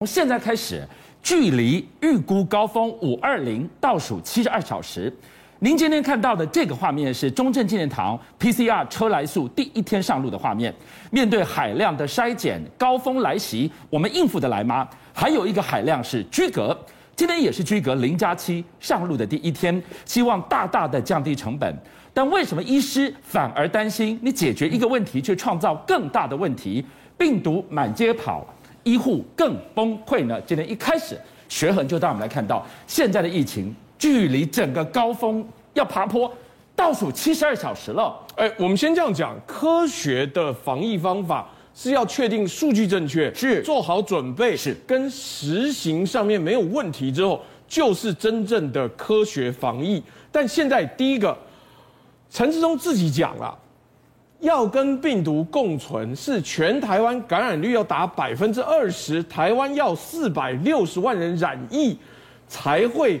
从现在开始，距离预估高峰五二零倒数七十二小时。您今天看到的这个画面是中正纪念堂 PCR 车来速第一天上路的画面。面对海量的筛检，高峰来袭，我们应付得来吗？还有一个海量是居隔，今天也是居隔零加七上路的第一天，希望大大的降低成本。但为什么医师反而担心你解决一个问题，却创造更大的问题？病毒满街跑。医护更崩溃呢？今天一开始，学恒就带我们来看到现在的疫情距离整个高峰要爬坡倒数七十二小时了。哎，我们先这样讲，科学的防疫方法是要确定数据正确，是做好准备，是跟实行上面没有问题之后，就是真正的科学防疫。但现在第一个，陈志忠自己讲了。要跟病毒共存，是全台湾感染率要达百分之二十，台湾要四百六十万人染疫，才会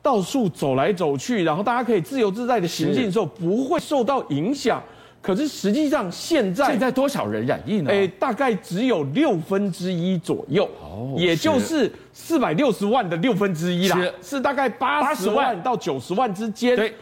到处走来走去，然后大家可以自由自在的行进的时候，不会受到影响。可是实际上现在现在多少人染疫呢？诶，大概只有六分之一左右，哦，也就是四百六十万的六分之一啦，是，是大概八十万到九十万之间。对，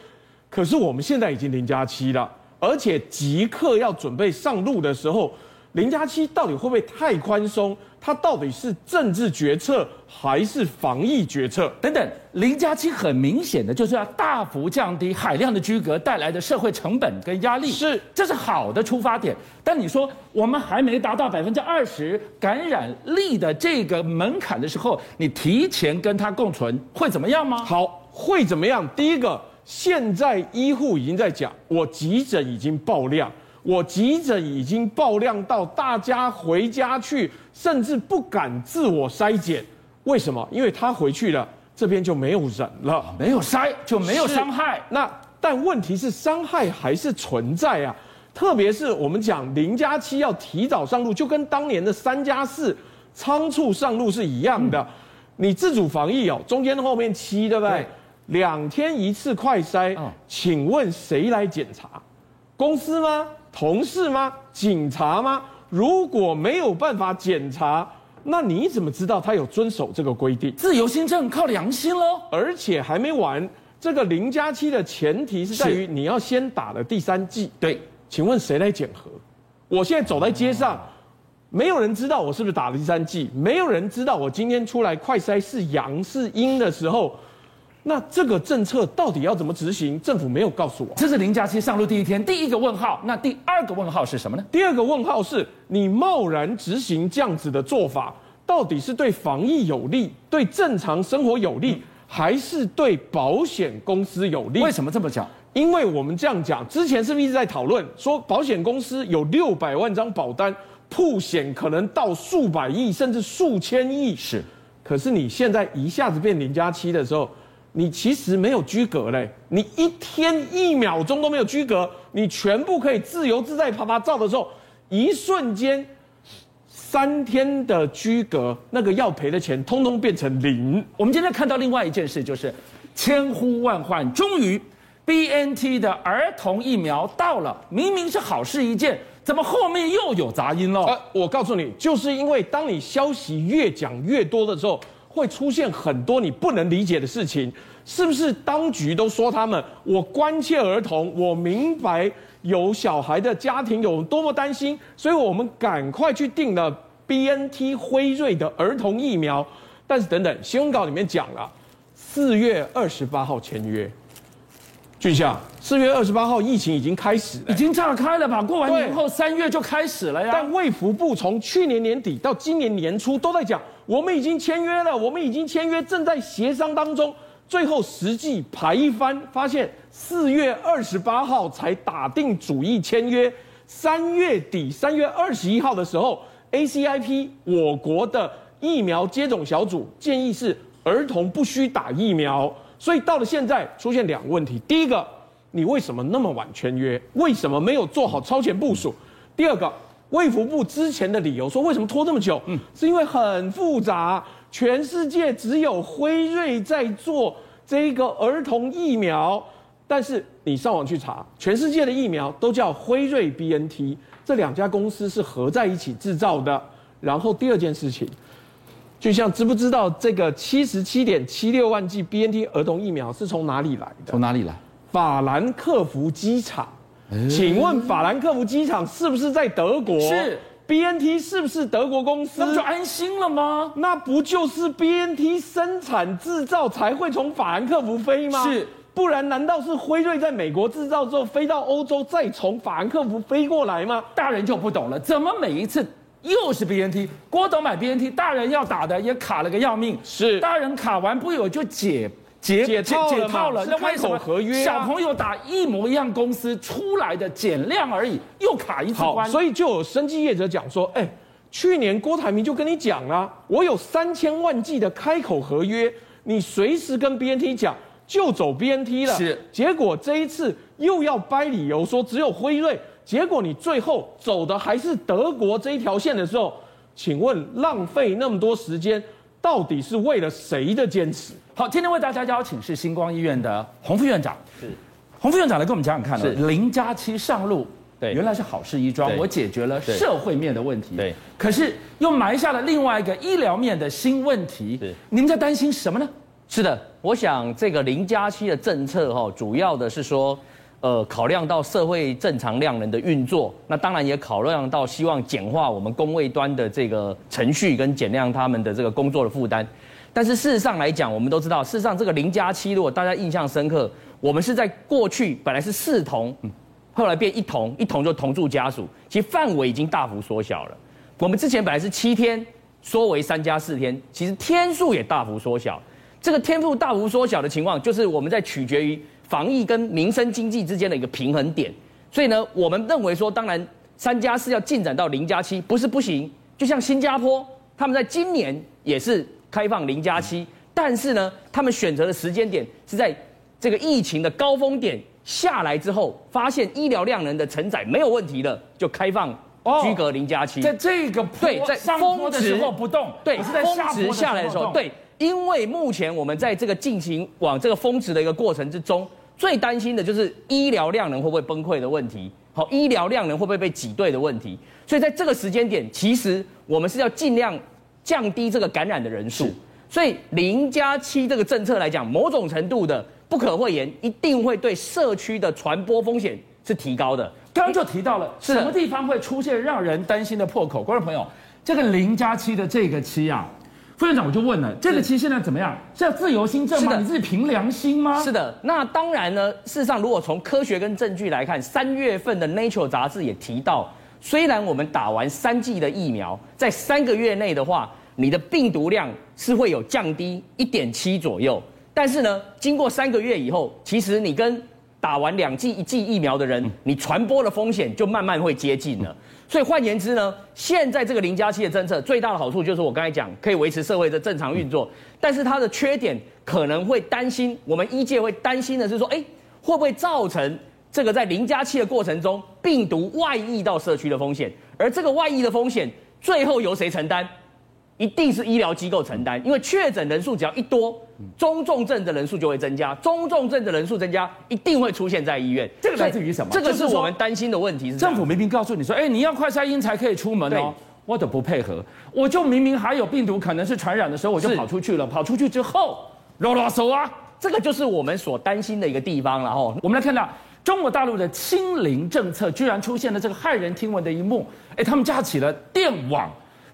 可是我们现在已经零加七了。而且即刻要准备上路的时候，零加七到底会不会太宽松？它到底是政治决策还是防疫决策？等等，零加七很明显的就是要大幅降低海量的居隔带来的社会成本跟压力，是，这是好的出发点。但你说我们还没达到百分之二十感染力的这个门槛的时候，你提前跟它共存会怎么样吗？好，会怎么样？第一个。现在医护已经在讲，我急诊已经爆量，我急诊已经爆量到大家回家去，甚至不敢自我筛检。为什么？因为他回去了，这边就没有人了，没有筛就没有伤害。那但问题是伤害还是存在啊，特别是我们讲零加七要提早上路，就跟当年的三加四仓促上路是一样的。你自主防疫哦，中间后面七，对不对？两天一次快筛，请问谁来检查？公司吗？同事吗？警察吗？如果没有办法检查，那你怎么知道他有遵守这个规定？自由新政靠良心喽。而且还没完，这个零加七的前提是在于你要先打了第三剂。对，请问谁来检核？我现在走在街上，没有人知道我是不是打了第三剂，没有人知道我今天出来快筛是阳是阴的时候。那这个政策到底要怎么执行？政府没有告诉我。这是零加七上路第一天，第一个问号。那第二个问号是什么呢？第二个问号是你贸然执行这样子的做法，到底是对防疫有利、对正常生活有利，还是对保险公司有利？为什么这么讲？因为我们这样讲，之前是不是一直在讨论说，保险公司有六百万张保单，曝险可能到数百亿甚至数千亿？是。可是你现在一下子变零加七的时候。你其实没有居隔嘞，你一天一秒钟都没有居隔，你全部可以自由自在啪啪照的时候，一瞬间三天的居隔，那个要赔的钱通通变成零。我们今天看到另外一件事，就是千呼万唤，终于 BNT 的儿童疫苗到了，明明是好事一件，怎么后面又有杂音了？我告诉你，就是因为当你消息越讲越多的时候。会出现很多你不能理解的事情，是不是？当局都说他们，我关切儿童，我明白有小孩的家庭有多么担心，所以我们赶快去订了 BNT 辉瑞的儿童疫苗。但是等等，新闻稿里面讲了，四月二十八号签约。俊相，四月二十八号疫情已经开始了，已经炸开了吧？过完年后三月就开始了呀。但卫福部从去年年底到今年年初都在讲，我们已经签约了，我们已经签约，正在协商当中。最后实际排一番，发现四月二十八号才打定主意签约。三月底，三月二十一号的时候，ACIP 我国的疫苗接种小组建议是儿童不需打疫苗。所以到了现在，出现两个问题：第一个，你为什么那么晚签约？为什么没有做好超前部署？第二个，卫福部之前的理由说为什么拖这么久？嗯，是因为很复杂，全世界只有辉瑞在做这个儿童疫苗，但是你上网去查，全世界的疫苗都叫辉瑞 BNT，这两家公司是合在一起制造的。然后第二件事情。就像知不知道这个七十七点七六万剂 BNT 儿童疫苗是从哪里来的？从哪里来？法兰克福机场。请问法兰克福机场是不是在德国？是。BNT 是不是德国公司？那不就安心了吗？那不就是 BNT 生产制造才会从法兰克福飞吗？是。不然难道是辉瑞在美国制造之后飞到欧洲，再从法兰克福飞过来吗？大人就不懂了，怎么每一次又是 BNT？郭董买 BNT，大人要打的也卡了个要命。是。大人卡完不有就解。解解套了，解套了，那为什么合约小朋友打一模一样公司出来的减量而已，又卡一次关？好，所以就有生计业者讲说，哎，去年郭台铭就跟你讲了，我有三千万剂的开口合约，你随时跟 BNT 讲，就走 BNT 了。是，结果这一次又要掰理由说只有辉瑞，结果你最后走的还是德国这一条线的时候，请问浪费那么多时间，到底是为了谁的坚持？好，今天为大家邀请是星光医院的洪副院长。是，洪副院长来跟我们讲讲看是零加七上路，对，原来是好事一桩，我解决了社会面的问题，对，可是又埋下了另外一个医疗面的新问题。是，您在担心什么呢？是的，我想这个零加七的政策哈，主要的是说，呃，考量到社会正常量能的运作，那当然也考量到希望简化我们工位端的这个程序跟减量他们的这个工作的负担。但是事实上来讲，我们都知道，事实上这个零加七，如果大家印象深刻，我们是在过去本来是四同，后来变一同，一同就同住家属，其实范围已经大幅缩小了。我们之前本来是七天，缩为三加四天，其实天数也大幅缩小。这个天赋大幅缩小的情况，就是我们在取决于防疫跟民生经济之间的一个平衡点。所以呢，我们认为说，当然三加四要进展到零加七不是不行，就像新加坡，他们在今年也是。开放零加七，但是呢，他们选择的时间点是在这个疫情的高峰点下来之后，发现医疗量能的承载没有问题了，就开放居隔零加七。在这个对，在峰值不动，对，是在峰值下来的时候，对，因为目前我们在这个进行往这个峰值的一个过程之中，最担心的就是医疗量能会不会崩溃的问题，好，医疗量能会不会被挤兑的问题。所以在这个时间点，其实我们是要尽量。降低这个感染的人数，所以零加七这个政策来讲，某种程度的不可讳言，一定会对社区的传播风险是提高的。刚刚就提到了什么地方会出现让人担心的破口？观众朋友，这个零加七的这个七啊，副院长我就问了，这个其实现在怎么样？是要自由心证吗？你自己凭良心吗？是的，那当然呢。事实上，如果从科学跟证据来看，三月份的 Nature 杂志也提到。虽然我们打完三剂的疫苗，在三个月内的话，你的病毒量是会有降低一点七左右，但是呢，经过三个月以后，其实你跟打完两剂一剂疫苗的人，你传播的风险就慢慢会接近了。所以换言之呢，现在这个零加七的政策最大的好处就是我刚才讲，可以维持社会的正常运作，但是它的缺点可能会担心，我们医界会担心的是说，哎，会不会造成？这个在零加七的过程中，病毒外溢到社区的风险，而这个外溢的风险，最后由谁承担？一定是医疗机构承担，因为确诊人数只要一多，中重症的人数就会增加，中重症的人数增加，一定会出现在医院。这个来自于什么？这个是我们担心的问题。是政府明明告诉你说，哎，你要快筛阴才可以出门哦，我都不配合，我就明明还有病毒可能是传染的时候，我就跑出去了，跑出去之后，啰啰嗦啊，这个就是我们所担心的一个地方。然后我们来看到。中国大陆的清零政策居然出现了这个骇人听闻的一幕，哎，他们架起了电网，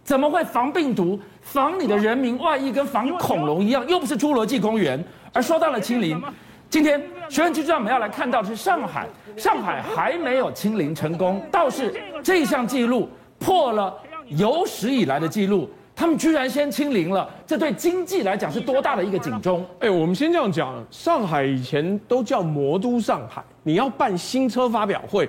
怎么会防病毒、防你的人民外溢，跟防恐龙一样？又不是侏罗纪公园。而说到了清零，今天学人记者们要来看到的是上海，上海还没有清零成功，倒是这项记录破了有史以来的记录。他们居然先清零了，这对经济来讲是多大的一个警钟？哎，我们先这样讲，上海以前都叫魔都上海，你要办新车发表会，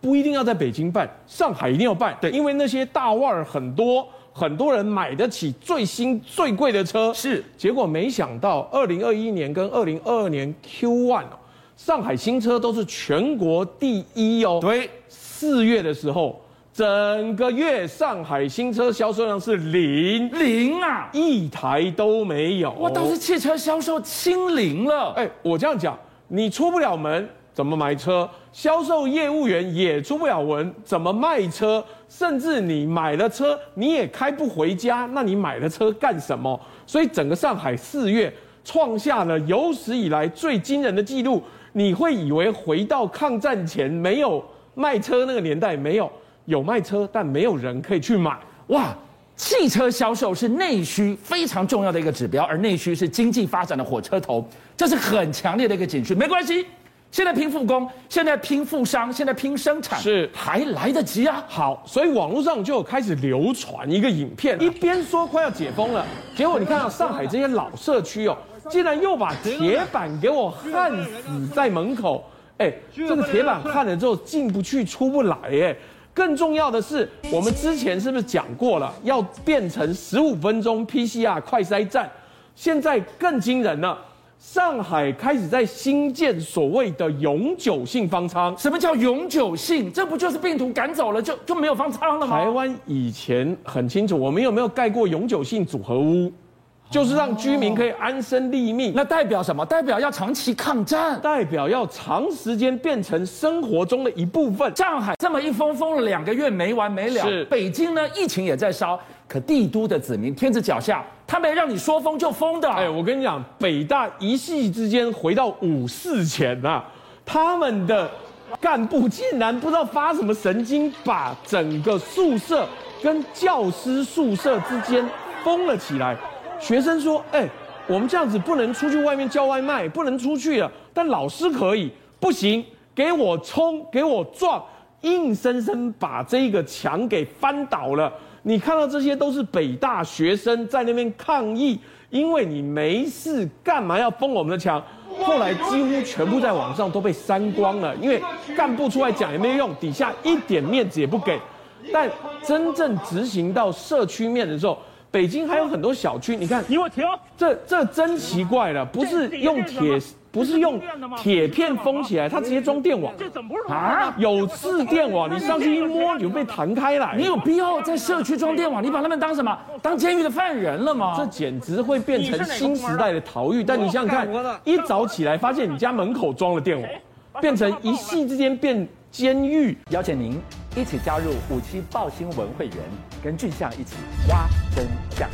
不一定要在北京办，上海一定要办。对，因为那些大腕儿很多，很多人买得起最新最贵的车。是，结果没想到，二零二一年跟二零二二年 Q one 上海新车都是全国第一哦。对，四月的时候。整个月上海新车销售量是零零啊，一台都没有。哇，倒是汽车销售清零了。哎，我这样讲，你出不了门怎么买车？销售业务员也出不了文，怎么卖车？甚至你买了车，你也开不回家，那你买了车干什么？所以整个上海四月创下了有史以来最惊人的记录。你会以为回到抗战前没有卖车那个年代，没有，有卖车，但没有人可以去买。哇，汽车销售是内需非常重要的一个指标，而内需是经济发展的火车头，这是很强烈的一个警讯。没关系。现在拼复工，现在拼富商，现在拼生产，是还来得及啊！好，所以网络上就开始流传一个影片，一边说快要解封了，结果你看到上海这些老社区哦，竟然又把铁板给我焊死在门口，哎，这个铁板焊了之后进不去出不来，哎，更重要的是，我们之前是不是讲过了，要变成十五分钟 PCR 快筛站，现在更惊人了。上海开始在新建所谓的永久性方舱。什么叫永久性？这不就是病毒赶走了就就没有方舱了吗？台湾以前很清楚，我们有没有盖过永久性组合屋？就是让居民可以安身立命。那代表什么？代表要长期抗战，代表要长时间变成生活中的一部分。上海这么一封封了两个月没完没了。是。北京呢，疫情也在烧。可帝都的子民，天子脚下，他没让你说封就封的。哎，我跟你讲，北大一夕之间回到五四前啊，他们的干部竟然不知道发什么神经，把整个宿舍跟教师宿舍之间封了起来。学生说：“哎，我们这样子不能出去外面叫外卖，不能出去了。但老师可以，不行，给我冲，给我撞，硬生生把这个墙给翻倒了。”你看到这些都是北大学生在那边抗议，因为你没事干嘛要封我们的墙？后来几乎全部在网上都被删光了，因为干部出来讲也没用，底下一点面子也不给。但真正执行到社区面的时候，北京还有很多小区，你看，你给我停！这这真奇怪了，不是用铁。不是用铁片封起来，它直接装电网。这怎么不是啊？有次电网，你上去一摸，你就被弹开了。你有必要在社区装电网？你把他们当什么？当监狱的犯人了吗？这简直会变成新时代的逃狱。但你想想看，一早起来发现你家门口装了电网，变成一夕之间变监狱。邀请您一起加入五七报新闻会员，跟俊相一起挖真相。